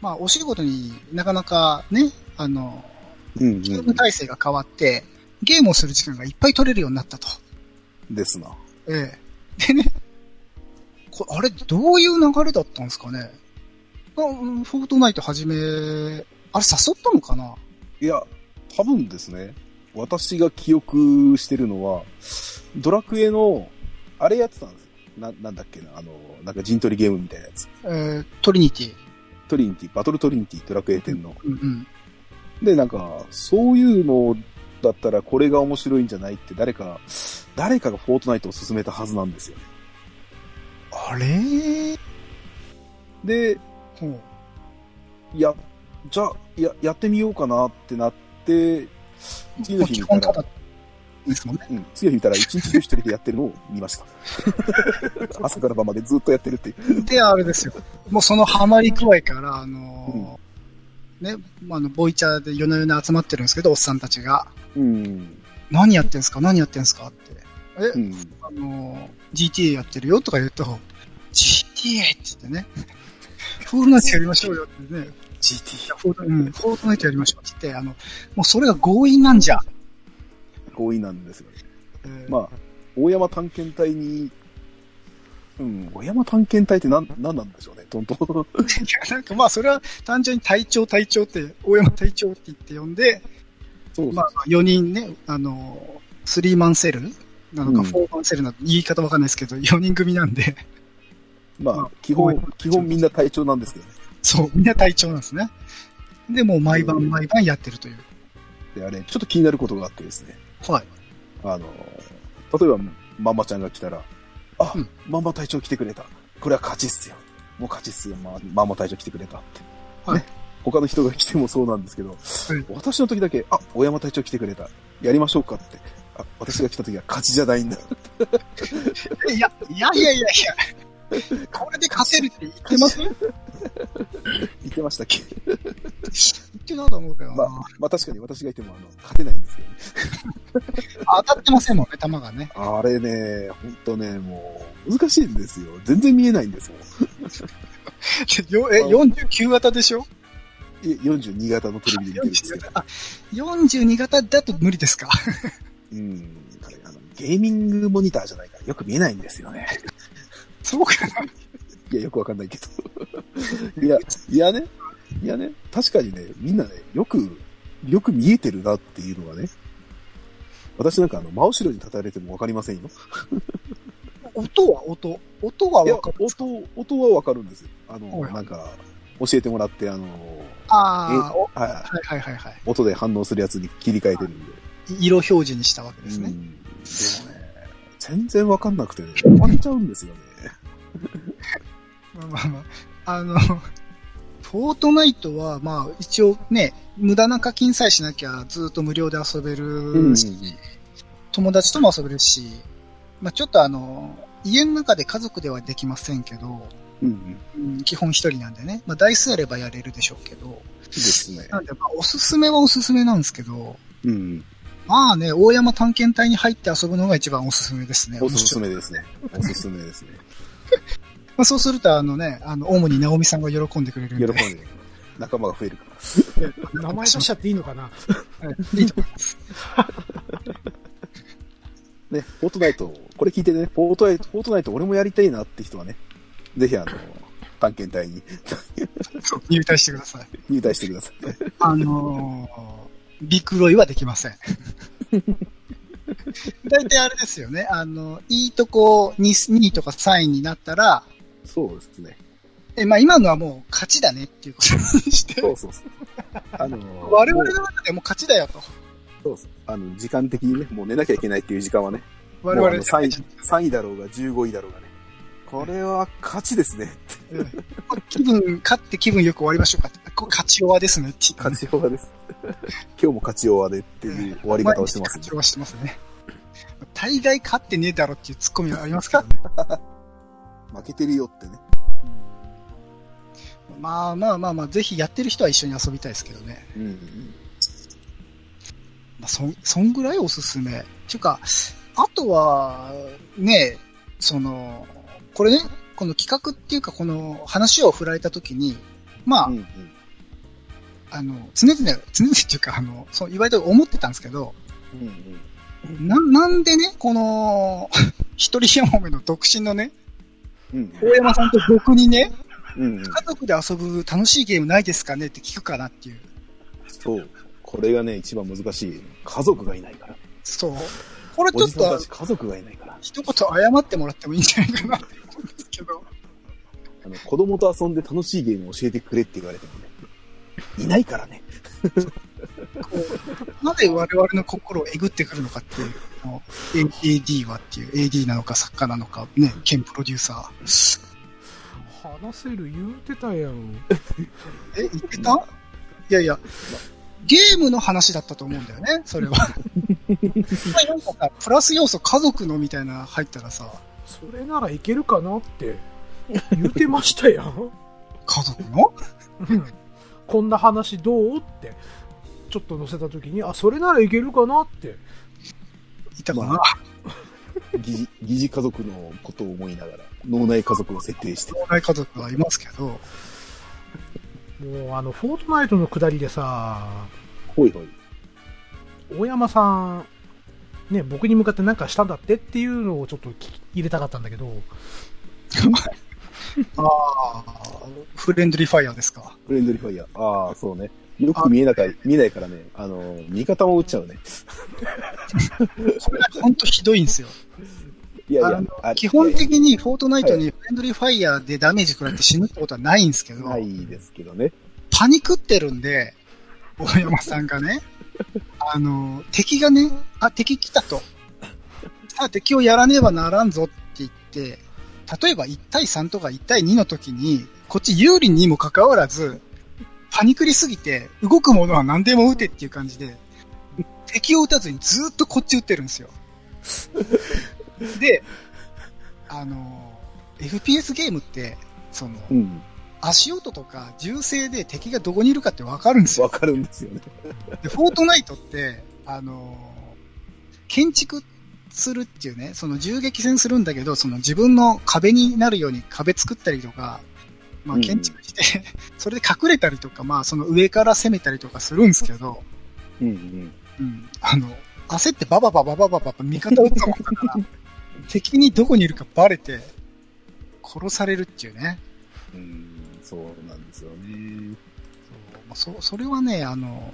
まあ、お仕事になかなかね、あの、うん、う勤務体制が変わって、ゲームをする時間がいっぱい取れるようになったと。ん。ですな。ええ。でね、こあれ、どういう流れだったんですかねあうんフォートナイト始め、あれ誘ったのかな？いや、多分ですね、私が記憶してるのは、ドラクエの、あれやってたんですよ。な、なんだっけな、あの、なんか陣取りゲームみたいなやつ。えー、トリニティ。トリニティ、バトルトリニティ、ドラクエ10の。うんうん。で、なんか、そういうのだったらこれが面白いんじゃないって誰か、誰かがフォートナイトを勧めたはずなんですよね。あれ？で、ほいや、じゃあ、や、やってみようかなってなって、次のう。日見たら基本ただ、ですもんね。うん、次の日見たら一日中一人でやってるのを見ました。朝から晩までずっとやってるっていう。で、あれですよ。もうそのハマり具合から、あのーね、まああの、ボイチャーで夜な夜な集まってるんですけど、おっさんたちが。うん。何やってんすか？何やってんすかって。え、うん。あのー GTA やってるよとか言うと、GTA って言ってね。フォートナイトやりましょうよってね。GT。フォート、うん、フォートナイトやりましょうって言って、あの、もうそれが強引なんじゃ。強引なんですよね。えーまあ、大山探検隊に、うん、大山探検隊って何、何なんでしょうね、トントン。い やなんかまあそれは単純に隊長隊長って、大山隊長って言って呼んで、そうまあ4人ね、あの、スリーマンセルなのか、うんフォーマンセルなのか言い方わかんないですけど、4人組なんで、まあまあ、基本、基本みんな隊長なんですけどね。そう、みんな隊長なんですね。で、もう毎晩毎晩やってるという。で、あれ、ちょっと気になることがあってですね。はい。あの、例えば、ママちゃんが来たら、あ、うんママ隊長来てくれた。これは勝ちっすよ。もう勝ちっすよ、ま、ママ隊長来てくれたって。はいね。他の人が来てもそうなんですけど、い私の時だけ、あ、大山隊長来てくれた。やりましょうかって。あ、私が来た時は勝ちじゃないんだ。え いや、いやいやいやいや、これで勝てるって言ってます言 っ言ってましたっけ？てないと思うけどな、まあ、まあ確かに私がいても、あの、勝てないんですけどね。当たってませんもんね、球がね。あれね、ほんとね、もう、難しいんですよ。全然見えないんですもん。よえ、49型でしょ？い42型のテレビで見てるんですけど。あ、42型だと無理ですか？うん。あれ、あの、ゲーミングモニターじゃないからよく見えないんですよね。そうかな。いや、よくわかんないけど。いや、いやね、いやね、確かにね、みんなね、よく、よく見えてるなっていうのがね、私なんかあの、真後ろに立たれてもわかりませんよ。音は音。音はいや、わか？る。音、音はわかるんですよ。あの、はいなんか、教えてもらって、あの、ああ、おはい、はいはいはいはい。音で反応するやつに切り替えてるんで。色表示にしたわけですね。うん。でもね、全然わかんなくてね、終わっちゃうんですよね。まあまあまあ。あの、フォートナイトは、まあ一応ね、無駄な課金さえしなきゃずっと無料で遊べるし、友達とも遊べるし、まあちょっとあの、家の中で家族ではできませんけど、うん。うん基本一人なんでね、まあ台数やればやれるでしょうけど、ですね。なんでまあおすすめはおすすめなんですけど、うん。まあね、大山探検隊に入って遊ぶのが一番おすすめですね。おすすめですね。おすすめですね。まあ、そうすると、あのね、あの、主に直美さんが喜んでくれるんで。喜んで、仲間が増えるから。名前出しちゃっていいのかな？はいいいと思います。ね、フォートナイト、これ聞いてね、フォートナイト、フォートナイト俺もやりたいなって人はね、ぜひあの、探検隊に入隊してください。入隊してください。あのー、ビクロイはできません。大体あれですよね。あの、いいとこ 2, 2位とか3位になったら、そうですね。え、まあ今のはもう勝ちだねっていうことにして、そうそうそう。あの、我々の中でもう勝ちだよと。そうそう。あの、時間的にね、もう寝なきゃいけないっていう時間はね、我々の3位、3位だろうが15位だろうがね、これは勝ちですね。気分、勝って気分よく終わりましょうか勝ち弱ですねって勝ち弱です。今日も勝ち弱でっていう終わり方をしてます勝ち弱してますね。大概勝ってねえだろっていうツッコミはありますけどね。負けてるよってね。まあまあまあまあ、ぜひやってる人は一緒に遊びたいですけどね。うん。まあ、そん、そんぐらいおすすめ。っていうか、あとは、ね、その、これね、この企画っていうか、この話を振られたときに、まあ、うんうん。あの、常々、常々っていうか、あの、そう、言われて思ってたんですけど、うんうん。な、なんでね、この、一人やもめの独身のね、うん大山さんと僕にね、うんうん。家族で遊ぶ楽しいゲームないですかねって聞くかなっていう。そう。これがね、一番難しい。家族がいないから。そう。これちょっと家族がいないから。一言謝ってもらってもいいんじゃないかなって思うんですけど。あの、子供と遊んで楽しいゲームを教えてくれって言われてもね。いないからね。なぜ我々の心をえぐってくるのかっていう、AD はっていう AD なのか作家なのか、ね、兼プロデューサー。話せる言うてたやん。え、言ってた？いやいや、ゲームの話だったと思うんだよね、それは。なんかさ、プラス要素家族のみたいな入ったらさ、それならいけるかなって言うてましたやん。家族の？うんこんな話どうって、ちょっと載せた時に、あ、それならいけるかなって。いたかな、ま疑似、家族のことを思いながら、脳内家族を設定して。老害家族はいますけど、もうあの、フォートナイトの下りでさ、ほいほい。大山さん、ね、僕に向かって何かしたんだって？っていうのをちょっと聞き入れたかったんだけど、ああ、フレンドリーファイヤーですか。フレンドリーファイヤー。ああ、そうね。よく見えなか見えないからね。あの、味方も撃っちゃうね。これが本当ひどいんですよ。いやいや基本的にフォートナイトにフレンドリーファイヤーでダメージ食らって死ぬってことはないんですけど、ないですけどね。パニクってるんで、大山さんがね、あの、敵がね、あ、敵来たと。さあ敵をやらねばならんぞって言って、例えば1対3とか1対2の時に、こっち有利にもかかわらず、パニクりすぎて、動くものは何でも撃てっていう感じで、敵を撃たずにずーっとこっち撃ってるんですよ。で、あの、FPS ゲームって、その、うん。足音とか銃声で敵がどこにいるかってわかるんですよ。わかるんですよね。で、フォートナイトって、あのー建築するっていうね、その銃撃戦するんだけど、その自分の壁になるように壁作ったりとか、まあ、建築して それで隠れたりとか、まあ、その上から攻めたりとかするんですけど、うんうんうん、あの焦ってばばばばばばば味方を撃っもんだから、敵にどこにいるかばれて、殺されるっていうね。うん、そうなんですよね。そうまあそそれはね、あの、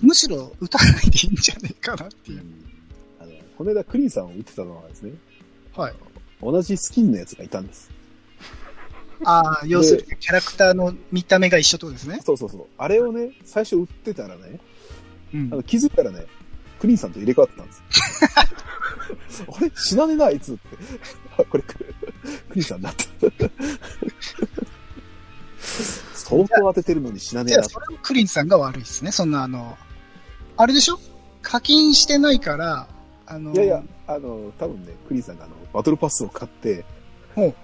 むしろ撃たないでいいんじゃねえかなっていう。うん、あのこの間、クリーンさんを撃ってたのはですね、はい。同じスキンのやつがいたんです。ああ、要するにキャラクターの見た目が一緒ってことですね。そうそうそう。あれをね、最初打ってたらね、うんあの気づいたらね、クリンさんと入れ替わってたんですよ。あれ死なねえな、あいつって。あ、これク、クリンさんだった。相当当ててるのに死なねえなじゃあ、。それをクリンさんが悪いですね。そんな、あの、あれでしょ？課金してないから、あの、いやいや、あの、多分ね、クリンさんがあの、バトルパスを買って、ほう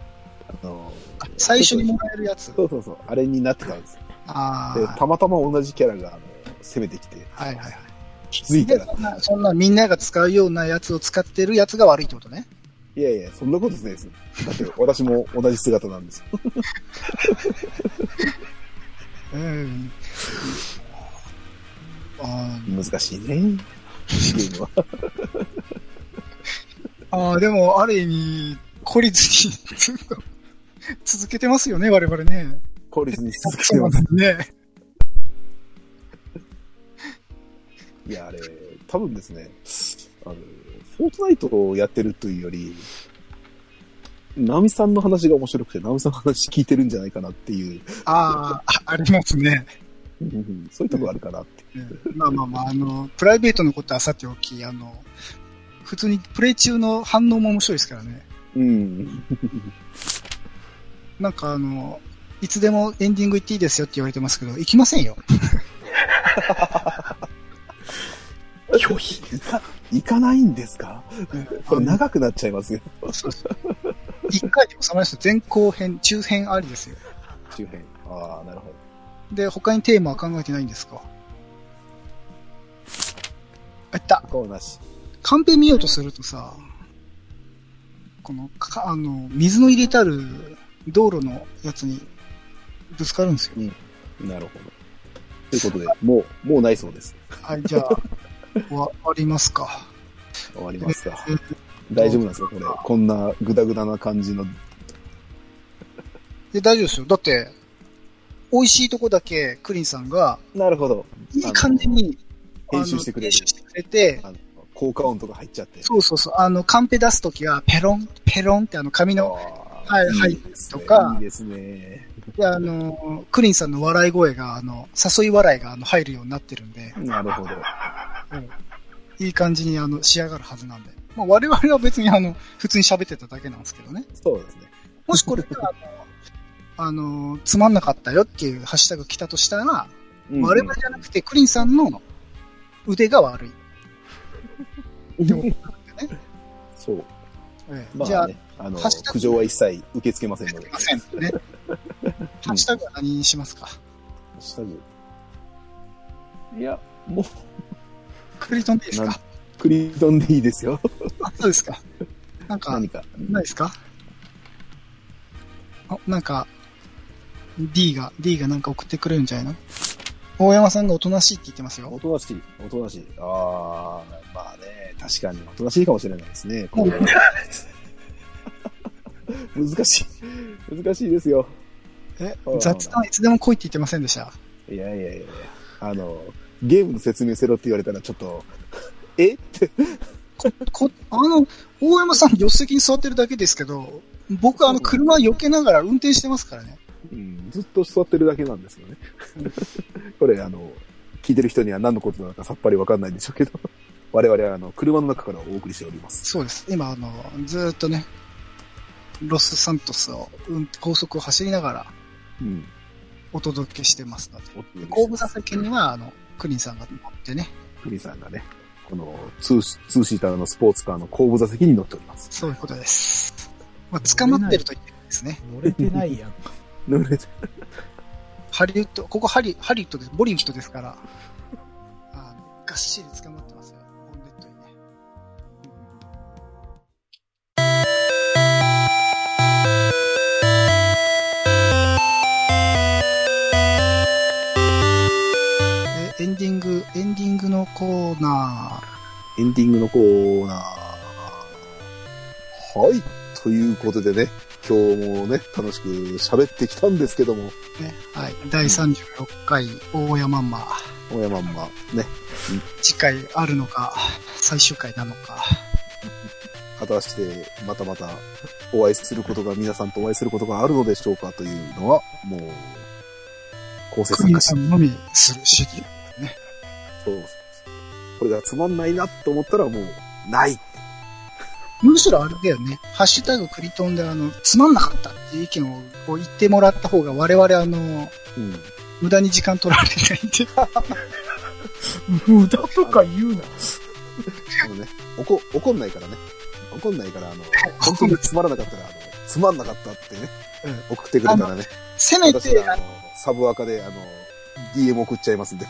あの、あ最初にもらえるやつ。そうそうそう、あれになってたんですよ。で、ああ、たまたま同じキャラが、攻めてきて、はいはいはい。気づいたで、ら、そんな、そんなみんなが使うようなやつを使ってるやつが悪いってことね。いやいや、そんなことないです。だって、私も同じ姿なんですよ。うん。あー難しいね。ゲームは。あー、でも、ある意味、懲りずにずっと 続けてますよね、我々ね。効率に続けてます。ね。いや、あれ、多分ですね、あの、フォートナイトをやってるというより、ナミさんの話が面白くて、ナミさんの話聞いてるんじゃないかなっていう、ああ、あありますね。うんそういうとこあるかなって。うんまあまあまあ、あの、プライベートのことはさておき、あの、普通にプレイ中の反応も面白いですからね。うん。なんかあの、いつでもエンディング行っていいですよって言われてますけど、行きませんよ。拒否？行か、ないんですか？これ長くなっちゃいますよ。一回で収まりますよ。前後編、中編ありですよ。周辺。ああ、なるほで、他にテーマは考えてないんですか？あった。ど。こうなし。カンペ見ようとするとさ、この、か、あの、水の入れたる道路のやつにぶつかるんですよ。なるほど。ということで、もう、もうないそうです。はい、じゃあ、終わりますか。終わりますか。大丈夫なんですかこれ。こんなグダグダな感じの。で、大丈夫ですよ。だって、美味しいとこだけクリンさんが、なるほど。いい感じに、編集してくれる編集してくれて、あの、効果音とか入っちゃって。そうそうそう、あの、カンペ出すときは、ペロン、ペロンってあの、紙の、はいはいとかいいですね。であの、クリンさんの笑い声が、あの、誘い笑いがあの入るようになってるんで、なるほど。いい感じにあの、仕上がるはずなんで。まあ、我々は別にあの、普通に喋ってただけなんですけどね。そうですね。もしこれが、あの、つまんなかったよっていうハッシュタグ来たとしたら、うん我々じゃなくてクリンさんの腕が悪い。ってことなんでね。そう。ええじゃあ、ッシュ、タグ苦情は一切受け付けませんので。ませんね。ハッシュタグは何にしますか？ハッシュタグ。いや、もう、クリトンでいいですか？クリトンでいいですよ。あ、そうですか。なんか、何か。ないですか？あ、なんか、D が、D がなんか送ってくれるんじゃないの？大山さんがおとなしいって言ってますよ。おとなしい、おとなしい。ああ、まあね、確かにおとなしいかもしれないですね。難しい。難しいですよ。え雑談いつでも来いって言ってませんでした？いやいやいやあの、ゲームの説明せろって言われたらちょっと、え？って。こ、こ、あの、大山さん助手席に座ってるだけですけど、僕あの車避けながら運転してますからね。うん、ずっと座ってるだけなんですよね。これ、あの、聞いてる人には何のことなのかさっぱりわかんないんでしょうけど、我々はあの、車の中からお送りしております。そうです。今あの、ずーっとね、ロスサントスを、うん、高速を走りながらうん。お届けしてますので。後部座席には、あの、クリンさんが乗ってね、クリさんがね、このツーシツーシーターのスポーツカーの後部座席に乗っております。そういうことです。まあ、捕まってると言ってるんですね。乗れてないやん。乗れてハリウッド、ここハリ、ハリウッドです、ボリウッドですから、あのがっしり捕まってコーナエンディングのコーナー。はい。ということでね、今日もね、楽しく喋ってきたんですけども、ー、ね、はい、第36回大山マ。ンマ、大山ん。ま、ね、次回あるのか、最終回なのか、果たしてまたまたお会いすることが、皆さんとお会いすることがあるのでしょうかというのは、もう、構成クリ作家ンさんのみする主義。そうこれがつまんないなと思ったらもう、ない。むしろあれだよね。ハッシュタグクリトンであの、つまんなかったっていう意見をこう言ってもらった方が我々あの、うん。無駄に時間取られないんで。無駄とか言うな。あのね、怒、怒んないからね。怒んないから、あの、本当につまらなかったら、あの、つまんなかったってね、うん送ってくれたらね、せめて、あの、サブアカで、あの、DM 送っちゃいますんで。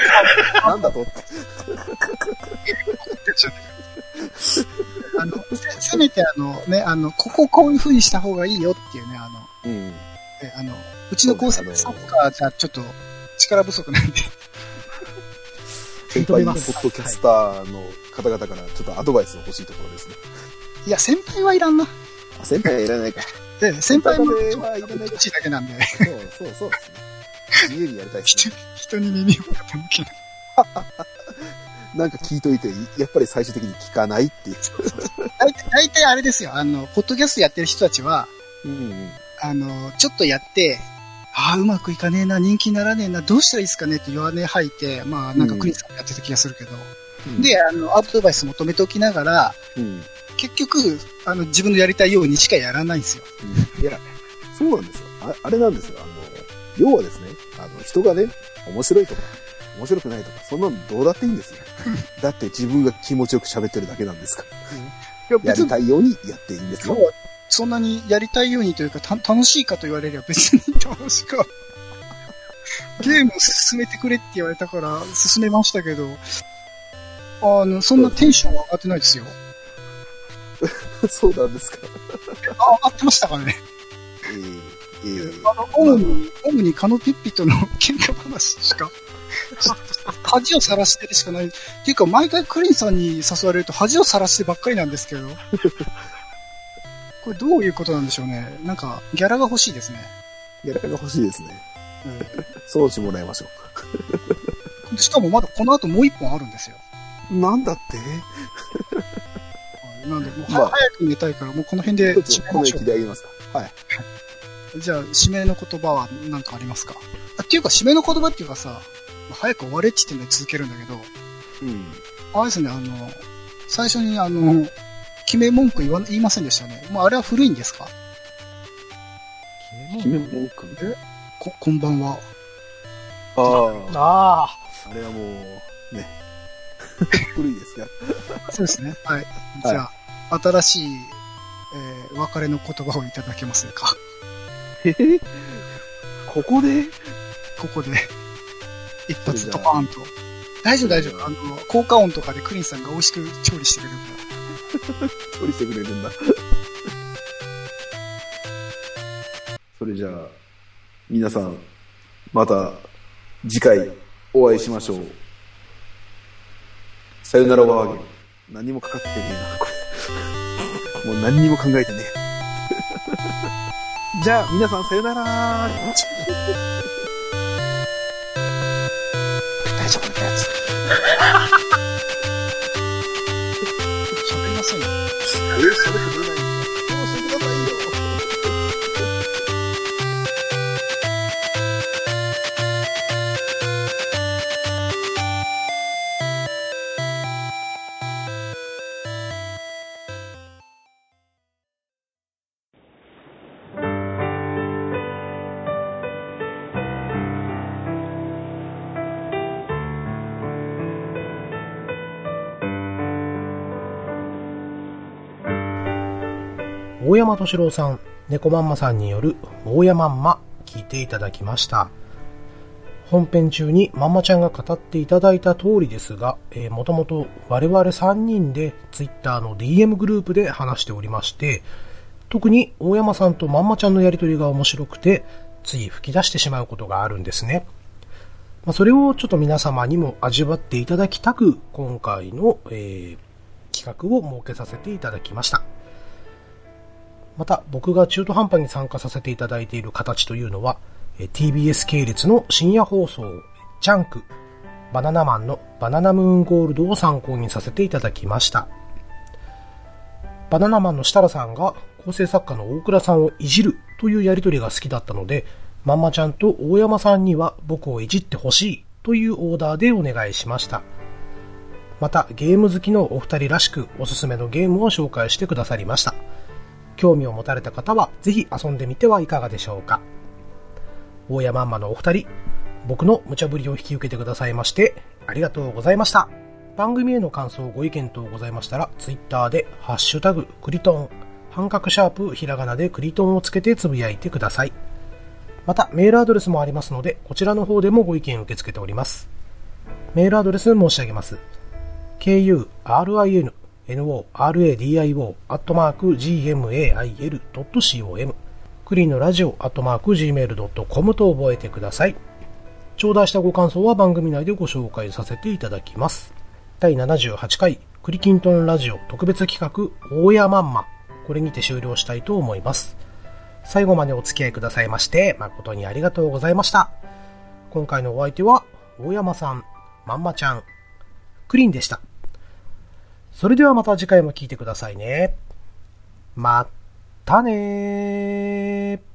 なんだと？って。あの、せせめてあのね、あの、こここういう風にした方がいいよっていうね、あの、うん。えあの、うちの高専サッカーじゃちょっと力不足なんで、先輩ポ認めますッドキャスターの方々からちょっとアドバイスを欲しいところですね。いや、先輩はいらんな。あ先輩はいらないか。で、先輩も、いらないだけなんで、そう、そう、そうですね。自由にやりたいです人ね。人に耳を傾けない。なんか聞いといて、やっぱり最終的に聞かないっていう。大体、あれですよ。あの、ポッドキャストやってる人たちは、うんうん。あの、ちょっとやって、ああ、うまくいかねえな、人気にならねえな、どうしたらいいですかねって弱音吐いて、まあ、なんかクリスさんがやってた気がするけど、で、あの、アドバイス求めておきながら、うん。結局、あの、自分のやりたいようにしかやらないんですよ。いや、そうなんですよ。ああれなんですよ。あの、要はですね、人がね、面白いとか、面白くないとか、そんなのどうだっていいんですよ。だって自分が気持ちよく喋ってるだけなんですから。いや、りたいようにやっていいんですよそんなにやりたいようにというか、た楽しいかと言われれば別に楽しか。ゲームを進めてくれって言われたから進めましたけど、あの、そんなテンションは上がってないですよ。そうなんですか。あ、上がってましたからね。えー、えーあの、主に、主にカノピッピとの喧嘩話しか、恥をさらしてるしかない。っていうか、毎回クリンさんに誘われると恥をさらしてばっかりなんですけど。これどういうことなんでしょうね。なんか、ギャラが欲しいですね。ギャラが欲しいですね。そうしてもらいましょしかもまだこの後もう一本あるんですよ。う。なんだって？はいなんで、もう、まあ早く寝たいから、もうこの辺でちょっとこの駅締めましょであげますか。はい。う。じゃあ、締めの言葉は何かありますか？あっていうか、締めの言葉っていうかさ、まあ早く終われって言って続けるんだけど、うん。あれですね、あの、最初にあの、決め文句言わ言いませんでしたね。もうあれは古いんですか？決め文句？こ、こんばんは。ああ。ああ、あれはもう、ね。古いですが。そうですね。はい。じゃあ、新しい、えー、別れの言葉をいただけませんか？え ーここでここで、一発ドカーンと。大丈夫大丈夫。あの、効果音とかでクリンさんが美味しく調理してくれるから。処理してくれるんだ。それじゃあ、皆さん、また次回お会いしましょう。さよならバーゲン。何にもかかってねえな、これ。もう何にも考えてねえ。じゃあ、皆さんさよなら大丈夫なやつ。喋りなさいよ。えー、それ山敏郎さん、猫まんまさんによる大山まんま聞いていただきました。本編中にまんまちゃんが語っていただいた通りですが、え、もともと我々3人で Twitter の DM グループで話しておりまして、特に大山さんとまんまちゃんのやりとりが面白くて、つい吹き出してしまうことがあるんですね。まあ、それをちょっと皆様にも味わっていただきたく、今回の、えー企画を設けさせていただきました。また、僕が中途半端に参加させていただいている形というのは、TBS 系列の深夜放送、ジャンク、バナナマンのバナナムーンゴールドを参考にさせていただきました。バナナマンの設楽さんが構成作家の大倉さんをいじるというやりとりが好きだったので、まんまちゃんと大山さんには僕をいじってほしいというオーダーでお願いしました。また、ゲーム好きのお二人らしくおすすめのゲームを紹介してくださりました。興味を持たれた方は、ぜひ遊んでみてはいかがでしょうか。大山んまのお二人、僕の無茶ぶりを引き受けてくださいまして、ありがとうございました。番組への感想、ご意見等ございましたら、ツイッターで、ハッシュタグ、クリトン、半角シャープ、ひらがなでクリトンをつけてつぶやいてください。また、メールアドレスもありますので、こちらの方でもご意見受け付けております。メールアドレス申し上げます。kurin, noradio.gmail.com クリーンのラジオ、アットマーク gmail.com と覚えてください。頂戴したご感想は番組内でご紹介させていただきます。第78回クリキントンラジオ特別企画大山んま。これにて終了したいと思います。最後までお付き合いくださいまして、誠にありがとうございました。今回のお相手は、大山さん、まんまちゃん、クリーンでした。それではまた次回も聴いてくださいね。またねー。